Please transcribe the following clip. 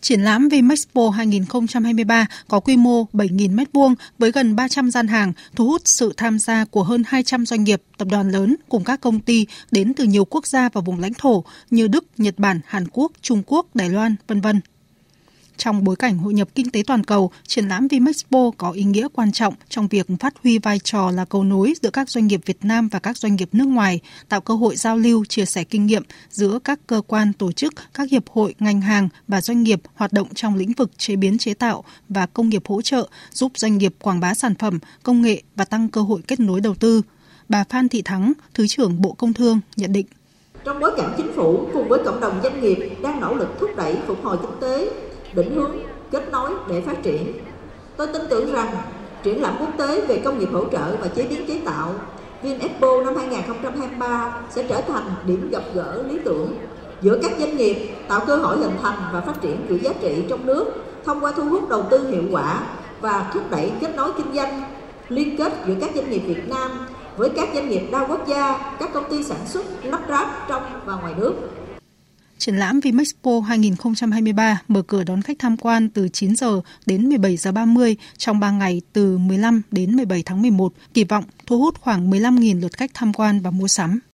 Triển lãm Vimexpo 2023 có quy mô 7.000 m2 với gần 300 gian hàng, thu hút sự tham gia của hơn 200 doanh nghiệp, tập đoàn lớn cùng các công ty đến từ nhiều quốc gia và vùng lãnh thổ như Đức, Nhật Bản, Hàn Quốc, Trung Quốc, Đài Loan, vân vân. Trong bối cảnh hội nhập kinh tế toàn cầu, triển lãm Vimexpo có ý nghĩa quan trọng trong việc phát huy vai trò là cầu nối giữa các doanh nghiệp Việt Nam và các doanh nghiệp nước ngoài, tạo cơ hội giao lưu, chia sẻ kinh nghiệm giữa các cơ quan, tổ chức, các hiệp hội, ngành hàng và doanh nghiệp hoạt động trong lĩnh vực chế biến chế tạo và công nghiệp hỗ trợ, giúp doanh nghiệp quảng bá sản phẩm, công nghệ và tăng cơ hội kết nối đầu tư. Bà Phan Thị Thắng, Thứ trưởng Bộ Công Thương nhận định. Trong bối cảnh chính phủ cùng với cộng đồng doanh nghiệp đang nỗ lực thúc đẩy phục hồi kinh tế, định hướng, kết nối để phát triển. Tôi tin tưởng rằng triển lãm quốc tế về công nghiệp hỗ trợ và chế biến chế tạo VinExpo năm 2023 sẽ trở thành điểm gặp gỡ lý tưởng giữa các doanh nghiệp tạo cơ hội hình thành và phát triển chuỗi giá trị trong nước thông qua thu hút đầu tư hiệu quả và thúc đẩy kết nối kinh doanh liên kết giữa các doanh nghiệp Việt Nam với các doanh nghiệp đa quốc gia, các công ty sản xuất lắp ráp trong và ngoài nước. Triển lãm Vimexpo 2023 mở cửa đón khách tham quan từ 9 giờ đến 17 giờ 30 trong 3 ngày từ 15 đến 17 tháng 11, kỳ vọng thu hút khoảng 15.000 lượt khách tham quan và mua sắm.